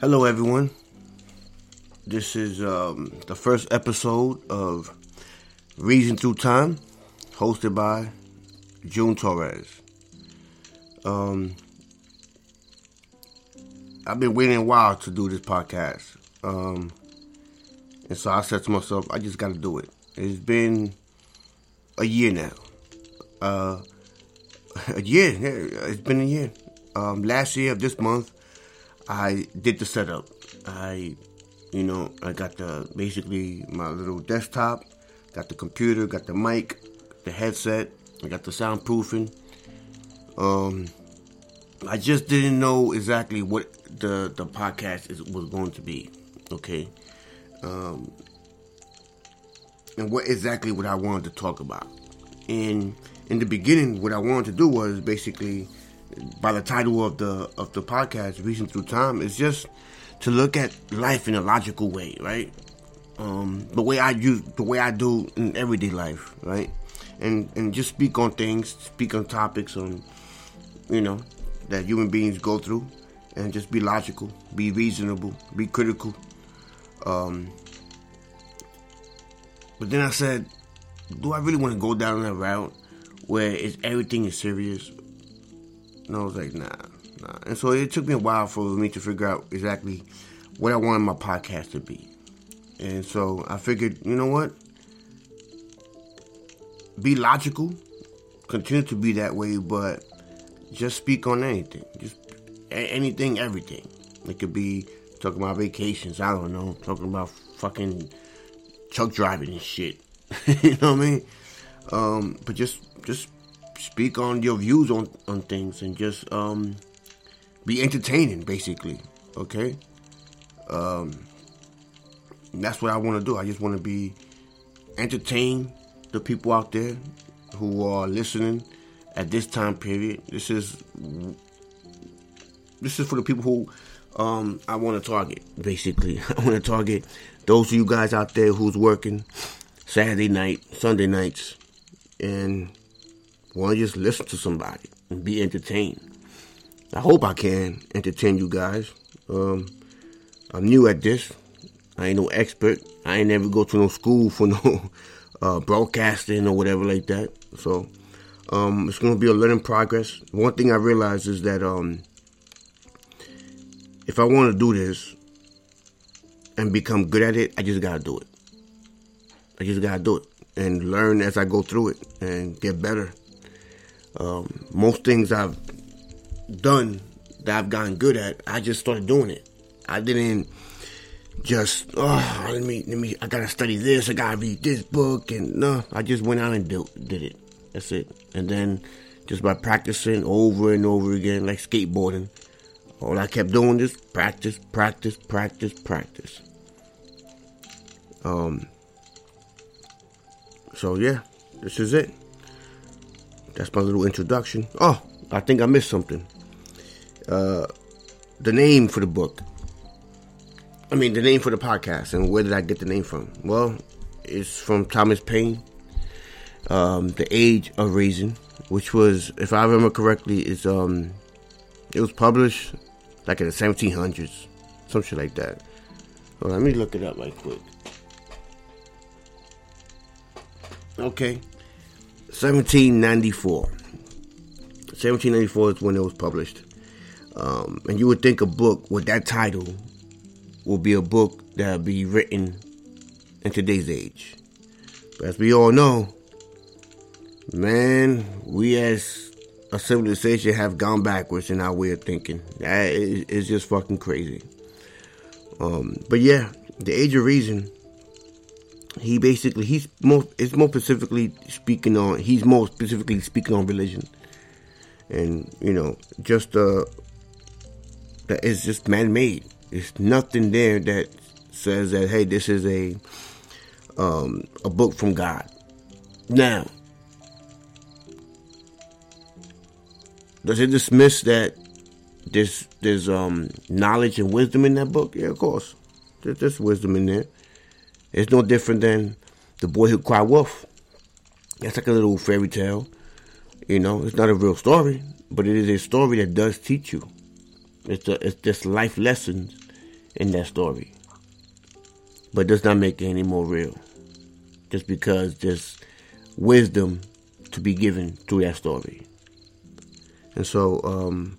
Hello, everyone. This is um, the first episode of Reason Through Time, hosted by June Torres. Um, I've been waiting a while to do this podcast. Um, and so I said to myself, I just got to do it. It's been a year now. Uh, a year. It's been a year. Um, last year of this month, I did the setup. I you know, I got the basically my little desktop, got the computer, got the mic, the headset, I got the soundproofing. Um, I just didn't know exactly what the the podcast is, was going to be. Okay, um, and what exactly what I wanted to talk about. And in the beginning, what I wanted to do was basically, by the title of the of the podcast, "Reason Through Time," is just to look at life in a logical way, right? Um, the way I use, the way I do in everyday life, right? And and just speak on things, speak on topics, on you know that human beings go through, and just be logical, be reasonable, be critical. Um, but then I said, do I really want to go down that route where it's everything is serious? And I was like, nah. Nah. And so it took me a while for me to figure out exactly what I wanted my podcast to be. And so I figured, you know what? Be logical, continue to be that way, but just speak on anything. Just anything, everything. It could be talking about vacations, I don't know, talking about fucking truck driving and shit. you know what I mean? Um, but just just speak on your views on, on things and just um, be entertaining, basically. Okay, um, that's what I want to do. I just want to be entertain the people out there who are listening at this time period. This is this is for the people who um, I want to target. Basically, I want to target those of you guys out there who's working Saturday night, Sunday nights, and want to just listen to somebody and be entertained. I hope I can entertain you guys. Um, I'm new at this. I ain't no expert. I ain't never go to no school for no uh, broadcasting or whatever like that. So um, it's gonna be a learning progress. One thing I realized is that um, if I want to do this and become good at it, I just gotta do it. I just gotta do it and learn as I go through it and get better. Um, most things I've done that I've gotten good at, I just started doing it. I didn't just oh let me let me I gotta study this, I gotta read this book and no, I just went out and do, did it. That's it. And then just by practicing over and over again, like skateboarding, all I kept doing is practice, practice, practice, practice. Um. So yeah, this is it. That's my little introduction. Oh, I think I missed something. Uh, the name for the book. I mean, the name for the podcast, and where did I get the name from? Well, it's from Thomas Paine, um, "The Age of Reason," which was, if I remember correctly, is um, it was published like in the 1700s, some shit like that. Well, let me look it up right quick. Okay, 1794. 1794 is when it was published. Um, and you would think a book with that title will be a book that will be written in today's age. But as we all know, man, we as a civilization have gone backwards in our way of thinking. That is, is just fucking crazy. Um, but yeah, the Age of Reason. He basically he's more it's more specifically speaking on he's more specifically speaking on religion, and you know just uh that is just man made. There's nothing there that says that hey this is a um, a book from God. Now, does it dismiss that there's there's um, knowledge and wisdom in that book? Yeah, of course. There's, there's wisdom in there. It's no different than the boy who cried wolf. That's like a little fairy tale. You know, it's not a real story, but it is a story that does teach you. It's a, it's just life lessons in that story, but does not make it any more real. Just because there's wisdom to be given through that story, and so um,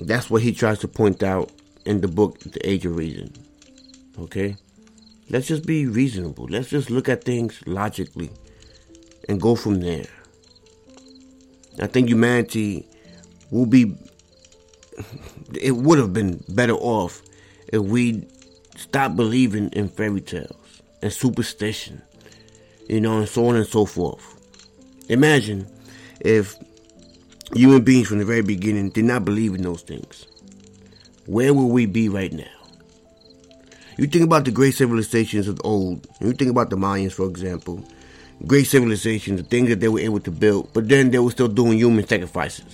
that's what he tries to point out in the book, The Age of Reason. Okay? Let's just be reasonable. Let's just look at things logically and go from there. I think humanity will be, it would have been better off if we stopped believing in fairy tales and superstition, you know, and so on and so forth. Imagine if human beings from the very beginning did not believe in those things. Where will we be right now? You think about the great civilizations of old. You think about the Mayans, for example. Great civilizations, the things that they were able to build, but then they were still doing human sacrifices.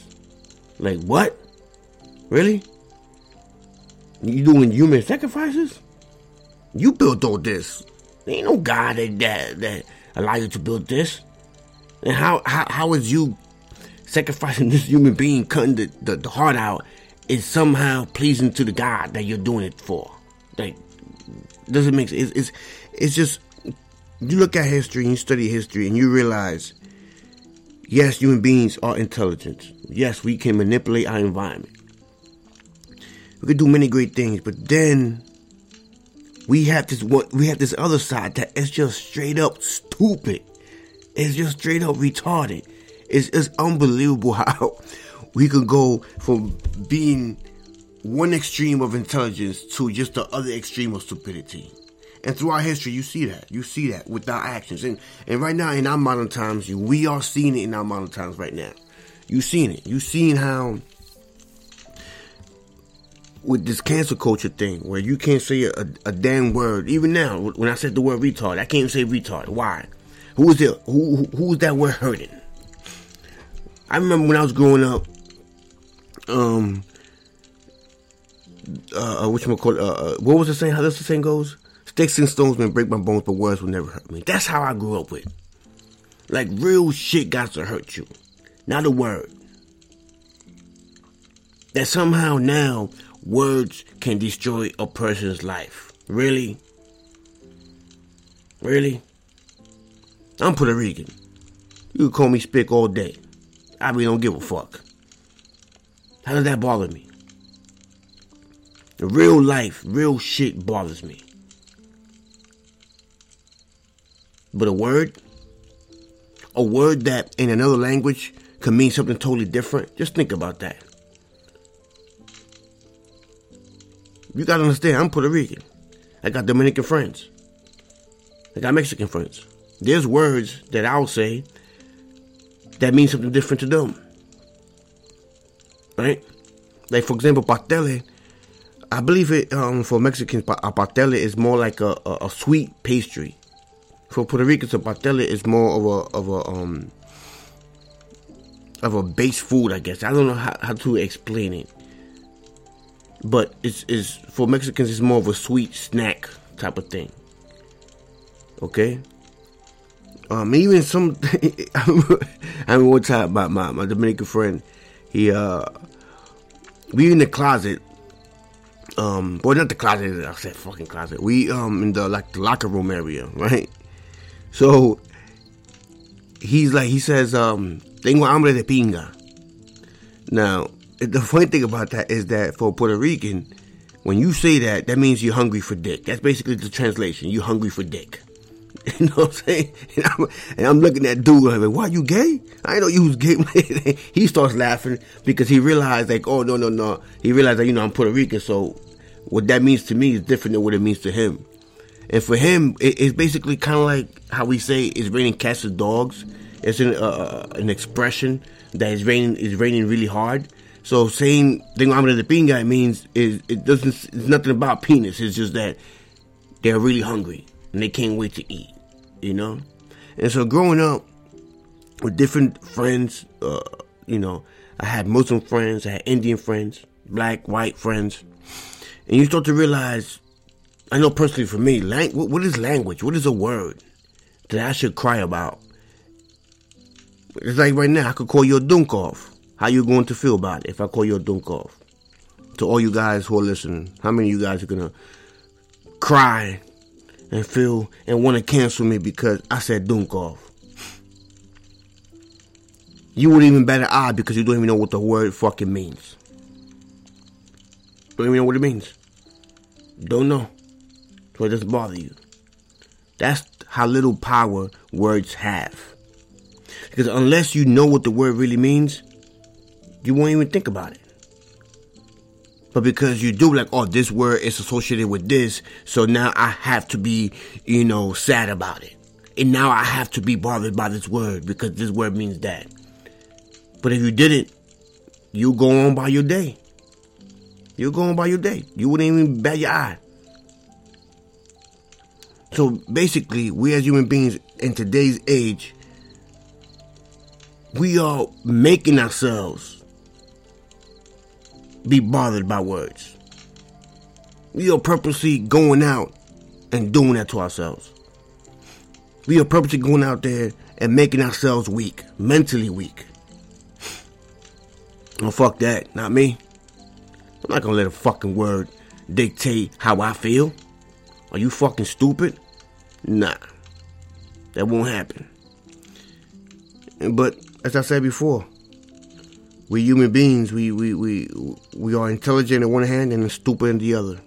Like what? Really? You doing human sacrifices? You built all this. There ain't no God that that, that you to build this. And how how how is you sacrificing this human being, cutting the, the, the heart out, is somehow pleasing to the God that you're doing it for? Like doesn't make sense. It's, it's, it's just you look at history and you study history and you realize, yes, human beings are intelligent. Yes, we can manipulate our environment. We can do many great things, but then we have this one. We have this other side that is just straight up stupid. It's just straight up retarded. It's, it's unbelievable how we can go from being one extreme of intelligence to just the other extreme of stupidity. And throughout history, you see that. You see that with our actions. And and right now, in our modern times, we are seeing it in our modern times right now. You've seen it. You've seen how with this cancel culture thing, where you can't say a, a damn word. Even now, when I said the word retard, I can't say retard. Why? Who is it? Who who is that word hurting? I remember when I was growing up. Um, uh, which one call uh, uh, what was the saying? How does the saying goes? Sticks and stones may break my bones, but words will never hurt me. That's how I grew up with. Like real shit got to hurt you, not a word. That somehow now words can destroy a person's life. Really? Really? I'm Puerto Rican. You can call me Spick all day. I really don't give a fuck. How does that bother me? The real life, real shit bothers me. But a word, a word that in another language can mean something totally different, just think about that. You gotta understand, I'm Puerto Rican. I got Dominican friends. I got Mexican friends. There's words that I'll say that mean something different to them. Right? Like, for example, patele I believe it um, for Mexicans, a pastel is more like a, a, a, sweet pastry. For Puerto Ricans, a pastel is more of a of a um of a base food, I guess. I don't know how, how to explain it, but it's is for Mexicans, it's more of a sweet snack type of thing. Okay. Um, even some, I remember one time my, my, my Dominican friend, he, uh, we in the closet um well not the closet I said fucking closet. We um in the like the locker room area, right? So he's like he says, um, "Tengo hambre de pinga." Now, the funny thing about that is that for Puerto Rican, when you say that, that means you're hungry for dick. That's basically the translation. You're hungry for dick. You know what I'm saying? And I'm, and I'm looking at dude like, why you gay? I know you was gay. he starts laughing because he realized like, oh no no no. He realized that you know I'm Puerto Rican, so what that means to me is different than what it means to him. And for him, it, it's basically kind of like how we say it's raining cats and dogs. It's an, uh, uh, an expression that is raining is raining really hard. So saying "tengo hambre de pinga" means is it doesn't it's nothing about penis. It's just that they're really hungry and they can't wait to eat. You know, and so growing up with different friends, uh, you know, I had Muslim friends, I had Indian friends, black, white friends, and you start to realize. I know personally for me, lang- what is language? What is a word that I should cry about? It's like right now, I could call you a dunk off. How you going to feel about it if I call you a dunk off? To all you guys who are listening, how many of you guys are gonna cry and feel and want to cancel me because I said dunk off? You would even better eye because you don't even know what the word fucking means. Don't even know what it means. Don't know. So it doesn't bother you. That's how little power words have. Because unless you know what the word really means, you won't even think about it. But because you do, like, oh, this word is associated with this, so now I have to be, you know, sad about it. And now I have to be bothered by this word because this word means that. But if you didn't, you go on by your day. You go on by your day. You wouldn't even bat your eye. So basically, we as human beings in today's age, we are making ourselves be bothered by words. We are purposely going out and doing that to ourselves. We are purposely going out there and making ourselves weak, mentally weak. Oh, fuck that. Not me. I'm not gonna let a fucking word dictate how I feel. Are you fucking stupid? Nah. That won't happen. But as I said before, we human beings, we we we we are intelligent on one hand and stupid on the other.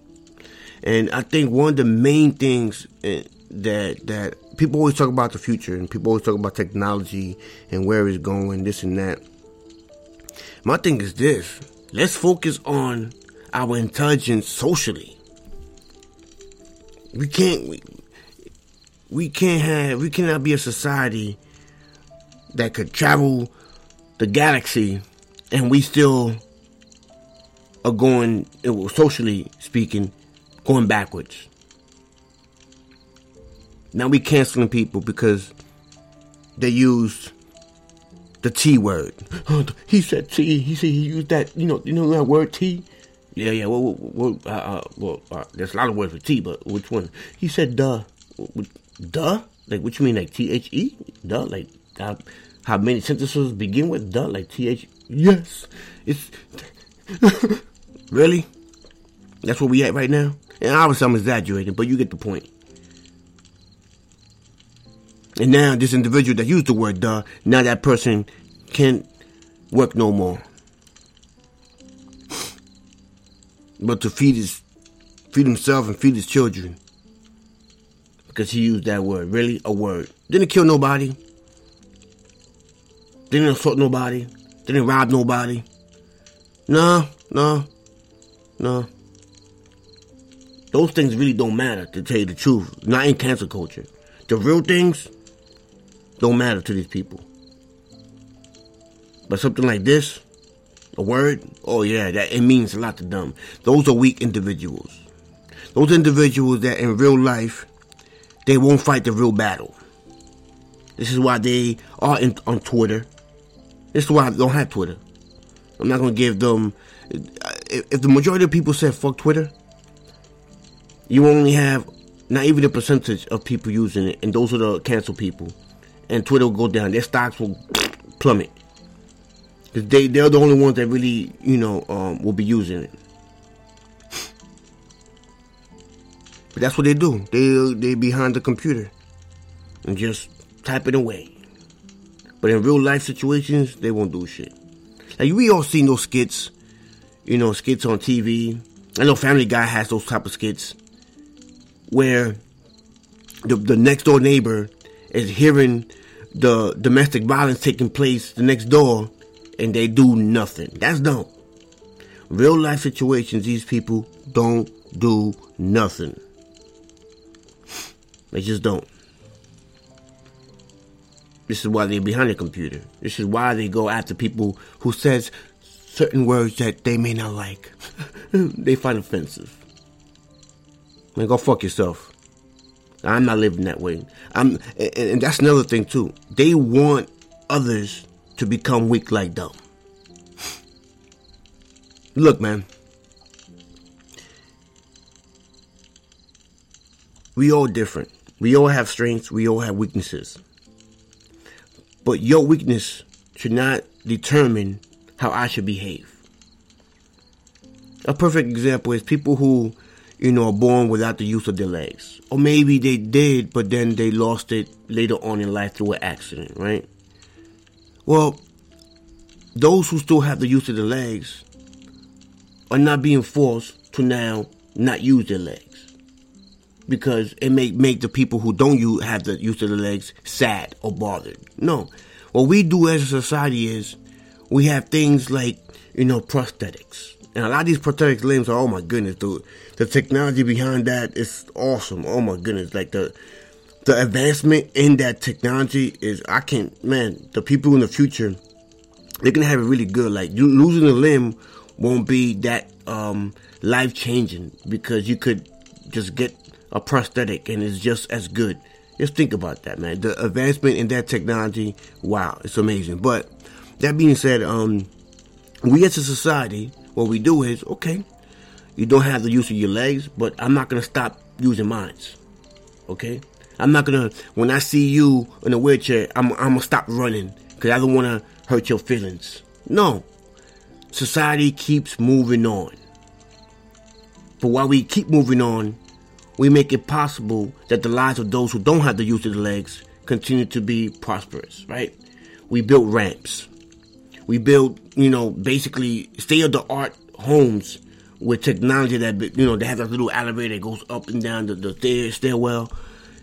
And I think one of the main things eh, that that people always talk about the future and people always talk about technology and where it's going, this and that. My thing is this: let's focus on our intelligence socially. We can't we, we can't have we cannot be a society that could travel the galaxy and we still are going socially speaking going backwards now we canceling people because they used the T word. he said T. He said he used that. You know, you know that word T. Yeah, yeah. Well, well, uh, uh, well uh, there's a lot of words for T, but which one? He said duh. Duh? Like what you mean? Like T H E? Duh? Like how, how many sentences begin with duh? Like T H? Yes. It's really. That's where we at right now. And obviously I'm exaggerating, but you get the point. And now this individual that used the word duh, now that person can't work no more. But to feed his feed himself and feed his children. Because he used that word. Really? A word. Didn't kill nobody. Didn't assault nobody. Didn't rob nobody. No, no, no. Those things really don't matter, to tell you the truth. Not in cancel culture. The real things don't matter to these people. But something like this, a word, oh yeah, that it means a lot to them. Those are weak individuals. Those individuals that in real life, they won't fight the real battle. This is why they are in, on Twitter. This is why I don't have Twitter. I'm not gonna give them. If the majority of people said fuck Twitter, you only have not even a percentage of people using it, and those are the cancel people and Twitter will go down. Their stocks will plummet. Cause they they're the only ones that really you know um, will be using it. But that's what they do. They they behind the computer and just type it away. But in real life situations, they won't do shit. Like we all seen those skits, you know, skits on TV. I know Family Guy has those type of skits where the the next door neighbor is hearing the domestic violence taking place the next door and they do nothing. That's dumb. Real life situations, these people don't do nothing. They just don't. This is why they're behind the computer. This is why they go after people who says certain words that they may not like. they find offensive. Man, go fuck yourself. I'm not living that way. I'm, and, and that's another thing too. They want others to become weak like them. Look, man. We all different. We all have strengths. We all have weaknesses. But your weakness should not determine how I should behave. A perfect example is people who, you know, born without the use of their legs. Or maybe they did, but then they lost it later on in life through an accident, right? Well, those who still have the use of their legs are not being forced to now not use their legs. Because it may make the people who don't use, have the use of the legs sad or bothered. No. What we do as a society is we have things like, you know, prosthetics. And a lot of these prosthetic limbs are, oh my goodness, dude. The technology behind that is awesome. Oh my goodness. Like the, the advancement in that technology is, I can't, man, the people in the future, they're gonna have it really good. Like you losing a limb won't be that um, life changing because you could just get a prosthetic and it's just as good. Just think about that, man. The advancement in that technology, wow, it's amazing. But that being said, um, we as a society, what we do is, okay, you don't have the use of your legs, but I'm not gonna stop using mine. Okay? I'm not gonna when I see you in a wheelchair, I'm I'm gonna stop running because I don't wanna hurt your feelings. No. Society keeps moving on. But while we keep moving on, we make it possible that the lives of those who don't have the use of the legs continue to be prosperous, right? We built ramps. We built, you know, basically state of the art homes with technology that, you know, they have that little elevator that goes up and down the, the stair, stairwell.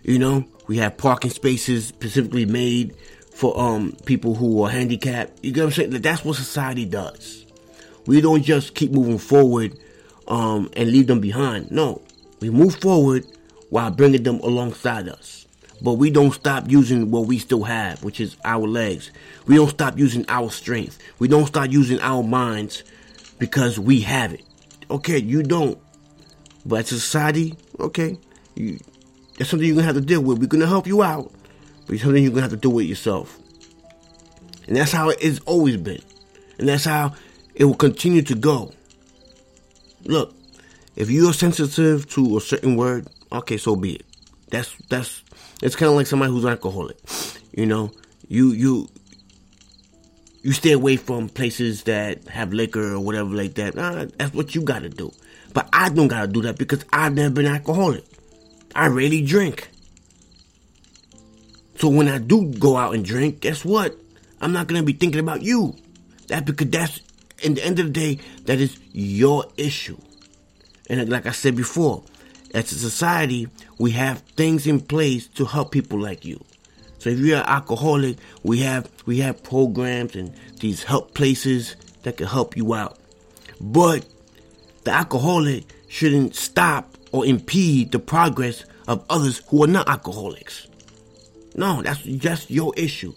You know, we have parking spaces specifically made for um people who are handicapped. You get what I'm saying? That's what society does. We don't just keep moving forward um, and leave them behind. No, we move forward while bringing them alongside us. But we don't stop using what we still have, which is our legs. We don't stop using our strength. We don't stop using our minds because we have it. Okay, you don't. But society, okay, you, that's something you're gonna have to deal with. We're gonna help you out, but it's something you're gonna have to do with yourself. And that's how it's always been. And that's how it will continue to go. Look, if you're sensitive to a certain word, okay, so be it. That's that's it's kind of like somebody who's alcoholic. You know, you you you stay away from places that have liquor or whatever like that. Nah, that's what you got to do. But I don't got to do that because I've never been alcoholic. I rarely drink. So when I do go out and drink, guess what? I'm not gonna be thinking about you. That because that's in the end of the day, that is your issue. And like I said before, as a society, we have things in place to help people like you. So if you're an alcoholic, we have we have programs and these help places that can help you out. But the alcoholic shouldn't stop or impede the progress of others who are not alcoholics. No, that's just your issue.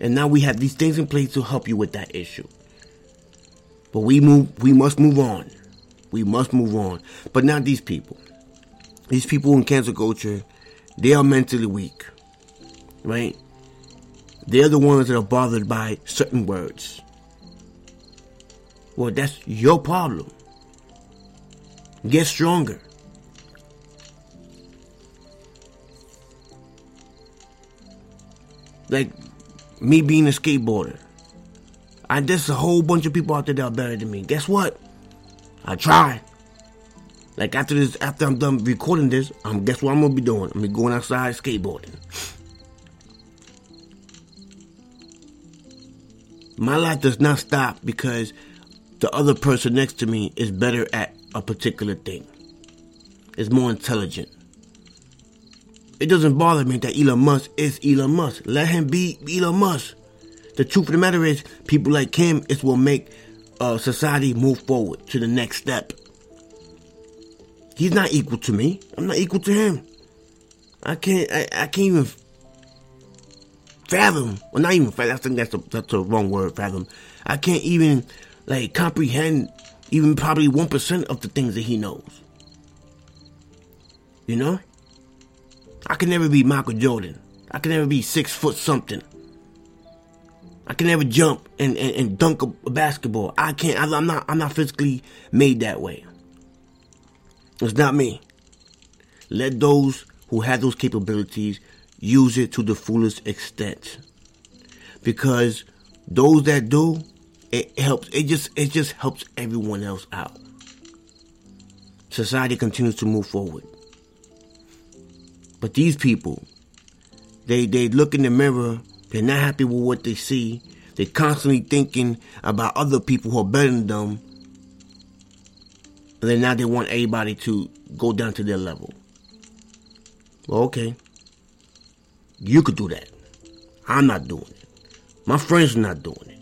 And now we have these things in place to help you with that issue. But we move we must move on. We must move on. But not these people. These people in cancel culture, they are mentally weak. Right? They're the ones that are bothered by certain words. Well, that's your problem. Get stronger. Like me being a skateboarder. I there's a whole bunch of people out there that are better than me. Guess what? I try. Like after this, after I'm done recording this, I'm guess what I'm gonna be doing? I'm gonna be going outside skateboarding. My life does not stop because the other person next to me is better at a particular thing. Is more intelligent. It doesn't bother me that Elon Musk is Elon Musk. Let him be Elon Musk. The truth of the matter is, people like him is what make uh, society move forward to the next step. He's not equal to me. I'm not equal to him. I can't. I, I can't even fathom. Well, not even fathom. I think that's a, that's a wrong word. Fathom. I can't even like comprehend even probably one percent of the things that he knows. You know. I can never be Michael Jordan. I can never be six foot something. I can never jump and, and, and dunk a, a, basketball. I can't. I, I'm not. I'm not physically made that way. It's not me. Let those who have those capabilities use it to the fullest extent. Because those that do, it helps. It just it just helps everyone else out. Society continues to move forward. But these people, they they look in the mirror, they're not happy with what they see. They're constantly thinking about other people who are better than them. And then now they want everybody to go down to their level. Well, okay. You could do that. I'm not doing it. My friends are not doing it.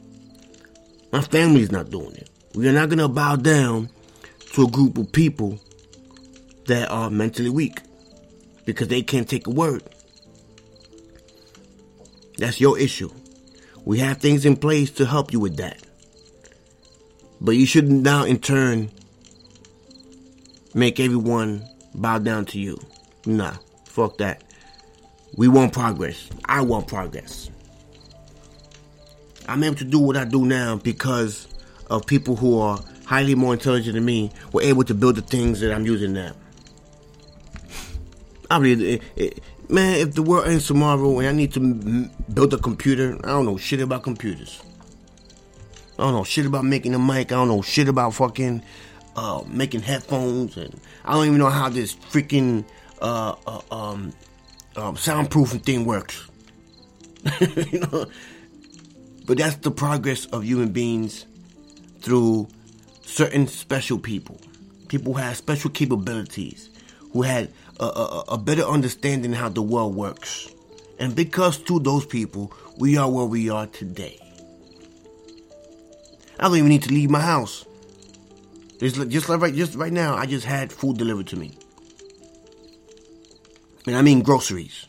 My family's not doing it. We are not going to bow down to a group of people that are mentally weak because they can't take a word. That's your issue. We have things in place to help you with that. But you shouldn't now, in turn, make everyone bow down to you. Nah, fuck that. We want progress. I want progress. I'm able to do what I do now because of people who are highly more intelligent than me were able to build the things that I'm using now. I mean, it, it, man, if the world ends tomorrow and I need to m- build a computer, I don't know shit about computers. I don't know shit about making a mic. I don't know shit about fucking uh, making headphones, and I don't even know how this freaking uh, uh, um, um, soundproofing thing works. you know, but that's the progress of human beings through certain special people. People who have special capabilities, who had a, a, a better understanding how the world works. And because to those people, we are where we are today. I don't even need to leave my house. Just, just like right, just right now, I just had food delivered to me, and I mean groceries.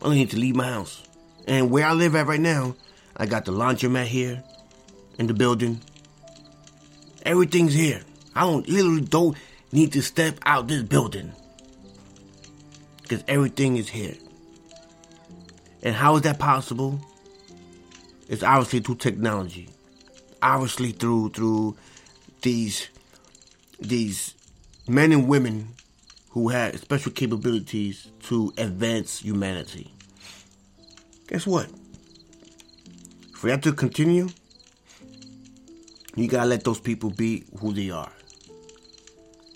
I don't need to leave my house, and where I live at right now, I got the laundromat here, in the building. Everything's here. I don't literally don't need to step out this building. Because everything is here. And how is that possible? It's obviously through technology. Obviously through through these these men and women who had special capabilities to advance humanity. Guess what? For that to continue, you gotta let those people be who they are.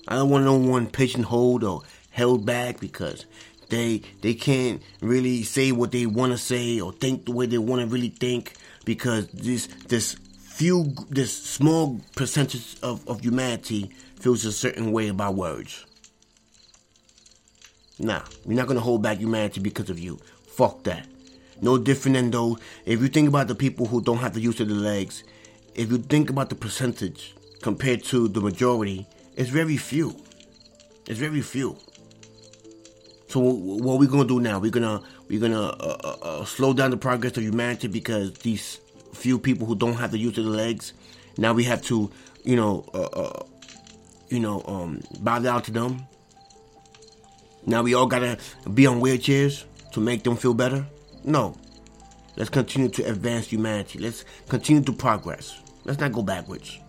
I don't want no one pigeonholed or held back because they they can't really say what they want to say or think the way they want to really think because this this few this small percentage of, of humanity feels a certain way about words. Nah, we're not gonna hold back humanity because of you. Fuck that. No different than those. If you think about the people who don't have the use of their legs, if you think about the percentage compared to the majority, it's very few. It's very few. So what we're gonna do now? We're gonna we're gonna uh, uh, uh, slow down the progress of humanity because these few people who don't have the use of the legs, now we have to, you know, uh, uh, you know, um, bow down to them. Now we all gotta be on wheelchairs to make them feel better. No, let's continue to advance humanity. Let's continue to progress. Let's not go backwards.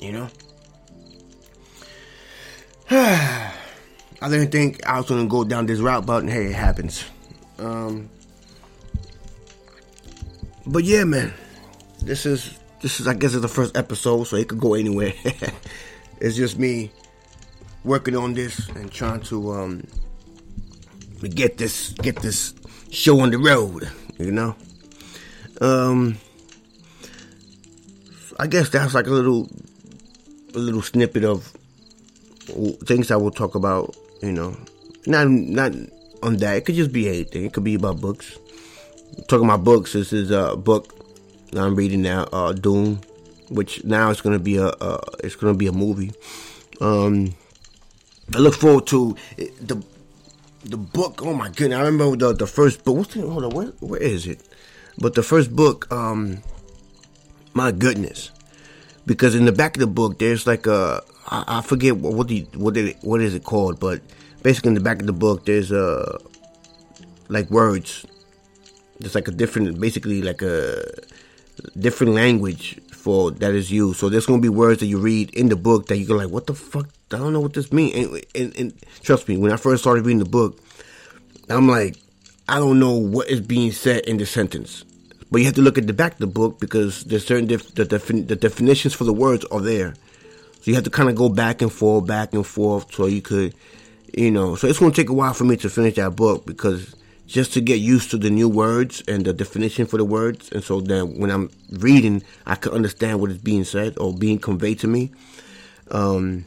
You know. I didn't think I was gonna go down this route, but hey, it happens. Um, but yeah, man, this is this is I guess it's the first episode, so it could go anywhere. it's just me working on this and trying to um get this get this show on the road, you know. Um, I guess that's like a little, a little snippet of things I will talk about. You know, not not on that. It could just be anything. It could be about books. Talking about books. This is a book I'm reading now, uh, Dune, which now it's gonna be a uh, it's gonna be a movie. Um, I look forward to the the book. Oh my goodness! I remember the the first book. What's the, hold on? Where where is it? But the first book. Um, my goodness, because in the back of the book there's like a I, I forget what what, the, what it, what is it called, but basically in the back of the book there's a like words. There's like a different, basically like a different language for that is used. So there's gonna be words that you read in the book that you go like, what the fuck? I don't know what this means. And, and, and trust me, when I first started reading the book, I'm like, I don't know what is being said in the sentence. But you have to look at the back of the book because there's certain def- the, defin- the definitions for the words are there. So you have to kind of go back and forth, back and forth, so you could, you know. So it's to take a while for me to finish that book because just to get used to the new words and the definition for the words, and so then when I'm reading, I can understand what is being said or being conveyed to me. Um.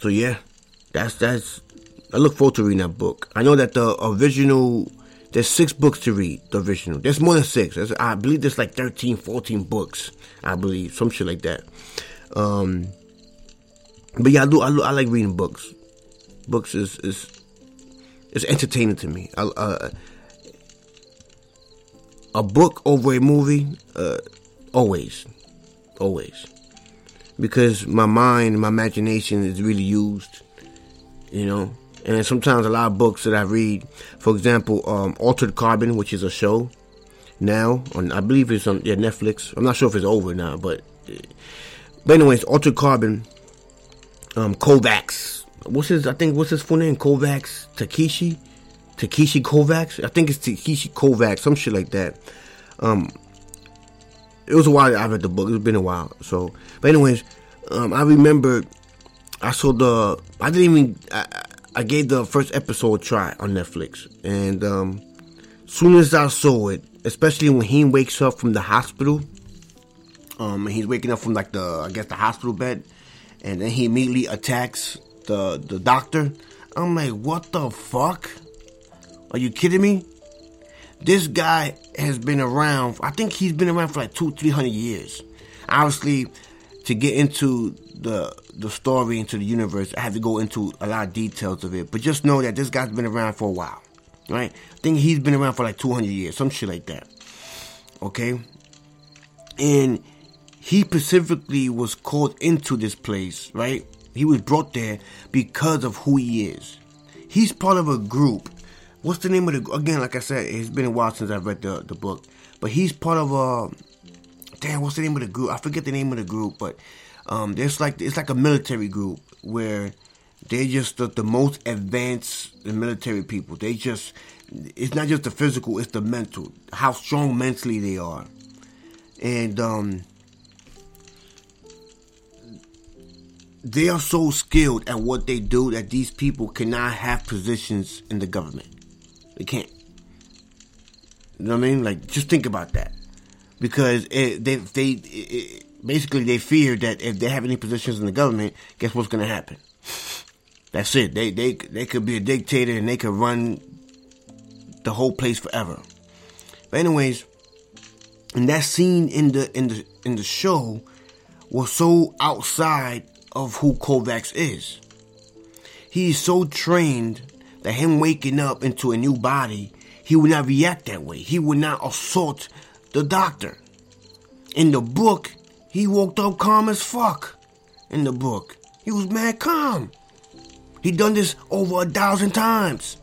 So yeah, that's that's. I look forward to reading that book. I know that the original there's six books to read, the original. There's more than six. There's, I believe there's like 13, 14 books. I believe, some shit like that. Um, but yeah, I do. I, I like reading books. Books is is is entertaining to me. A book over a movie, uh, always, always, because my mind, my imagination is really used. You know, and sometimes a lot of books that I read, for example, um, Altered Carbon, which is a show now on, I believe it's on yeah, Netflix. I'm not sure if it's over now, but but anyways, Altered Carbon, um, Kovacs. What's his? I think what's his full name? Kovacs Takeshi, Takeshi Kovacs. I think it's Takeshi Kovacs, some shit like that. Um, it was a while I read the book. It's been a while. So, but anyways, um, I remember I saw the. I didn't even. I, I gave the first episode a try on Netflix, and um, soon as I saw it, especially when he wakes up from the hospital, um, he's waking up from like the I guess the hospital bed, and then he immediately attacks the the doctor. I'm like, what the fuck? Are you kidding me? This guy has been around. I think he's been around for like two, three hundred years. Obviously, to get into the the story into the universe, I have to go into a lot of details of it. But just know that this guy's been around for a while, right? I think he's been around for like 200 years, some shit like that. Okay, and he specifically was called into this place, right? He was brought there because of who he is. He's part of a group. What's the name of the again? Like I said, it's been a while since I've read the the book, but he's part of a. Damn, what's the name of the group? I forget the name of the group, but um, there's like it's like a military group where they're just the, the most advanced military people. They just it's not just the physical, it's the mental. How strong mentally they are, and um, they are so skilled at what they do that these people cannot have positions in the government. They can't. You know what I mean? Like, just think about that, because it, they they. It, basically they fear that if they have any positions in the government, guess what's going to happen? That's it. They they they could be a dictator and they could run the whole place forever. But anyways, and that scene in the in the in the show was so outside of who Kovacs is. He is so trained that him waking up into a new body, he would not react that way. He would not assault the doctor. In the book, he woke up calm as fuck in the book. He was mad calm. He done this over a thousand times.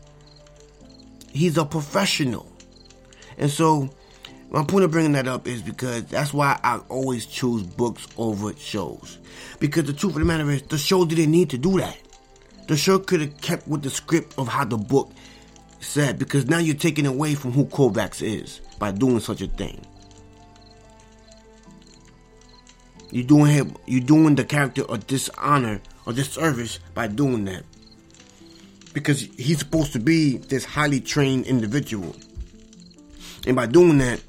He's a professional. And so, my point of bringing that up is because that's why I always choose books over shows. Because the truth of the matter is, the show didn't need to do that. The show could have kept with the script of how the book said, because now you're taking away from who Kovacs is by doing such a thing. You're doing him, you're doing the character a dishonor or disservice by doing that. because he's supposed to be this highly trained individual. And by doing that,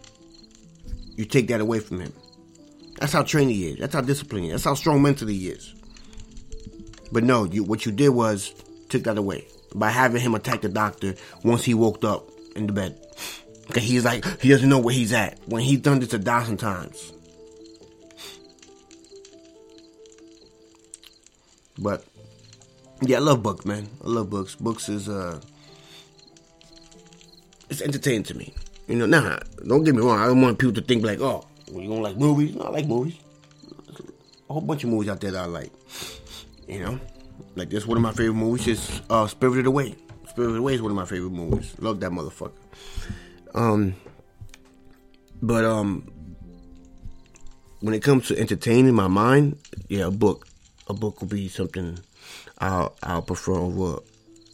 you take that away from him. That's how trained he is. That's how disciplined he is. That's how strong mentally he is. But no, you, what you did was took that away by having him attack the doctor once he woke up in the bed. Okay, he's like he doesn't know where he's at when he's done this a thousand times. But yeah, I love books, man. I love books. Books is uh, it's entertaining to me. You know, nah, don't get me wrong. I don't want people to think like, oh, well, you don't like movies. No, I like movies. A whole bunch of movies out there that I like. You know, like this one of my favorite movies is uh, Spirited Away. Spirited Away is one of my favorite movies. Love that motherfucker. Um, but um, when it comes to entertaining my mind, yeah, a book, a book will be something I'll I'll prefer over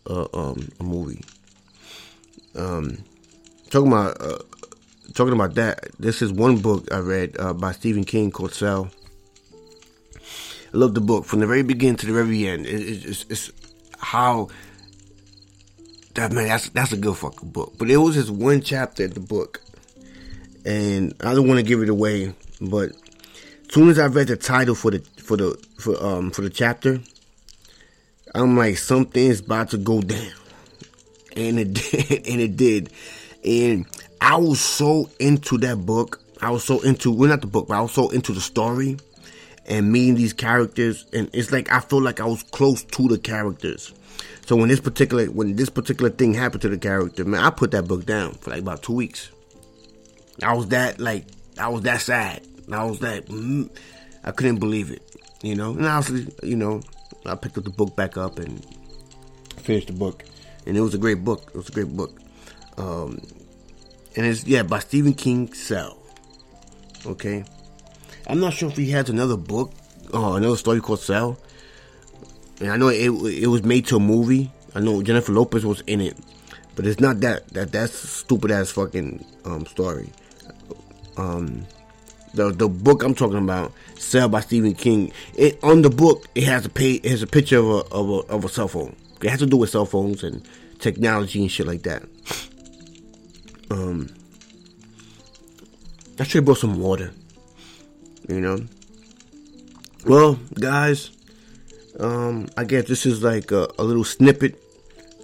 uh, um, a movie. Um, talking about uh, talking about that, this is one book I read uh, by Stephen King called Cell. I love the book from the very beginning to the very end. It, it, it's, it's how that man. That's that's a good fucking book. But it was just one chapter in the book, and I don't want to give it away. But soon as I read the title for the for the for um for the chapter, I'm like something's about to go down, and it did, and it did, and I was so into that book. I was so into well not the book, but I was so into the story and meeting these characters, and it's like I feel like I was close to the characters. So when this particular when this particular thing happened to the character, man, I put that book down for like about two weeks. I was that like I was that sad. I was that mm, I couldn't believe it, you know. And obviously, you know, I picked up the book back up and finished the book, and it was a great book. It was a great book. Um, and it's yeah by Stephen King. Cell. Okay, I'm not sure if he has another book, uh, another story called Cell. And I know it it was made to a movie. I know Jennifer Lopez was in it, but it's not that that that's stupid ass fucking um, story. Um, the the book I'm talking about, Cell by Stephen King. It on the book it has a pay it has a picture of a of a of a cell phone. It has to do with cell phones and technology and shit like that. Um, I should have brought some water. You know. Well, guys, um, I guess this is like a, a little snippet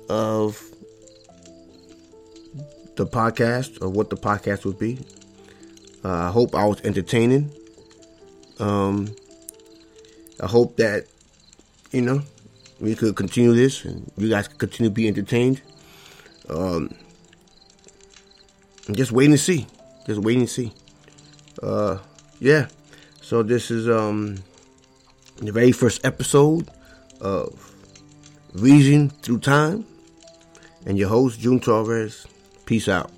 of the podcast or what the podcast would be. Uh, I hope I was entertaining. Um, I hope that you know we could continue this and you guys could continue to be entertained. Um, just waiting to see. Just waiting to see. Uh, yeah. So this is um the very first episode of Reason Through Time, and your host June Torres. Peace out.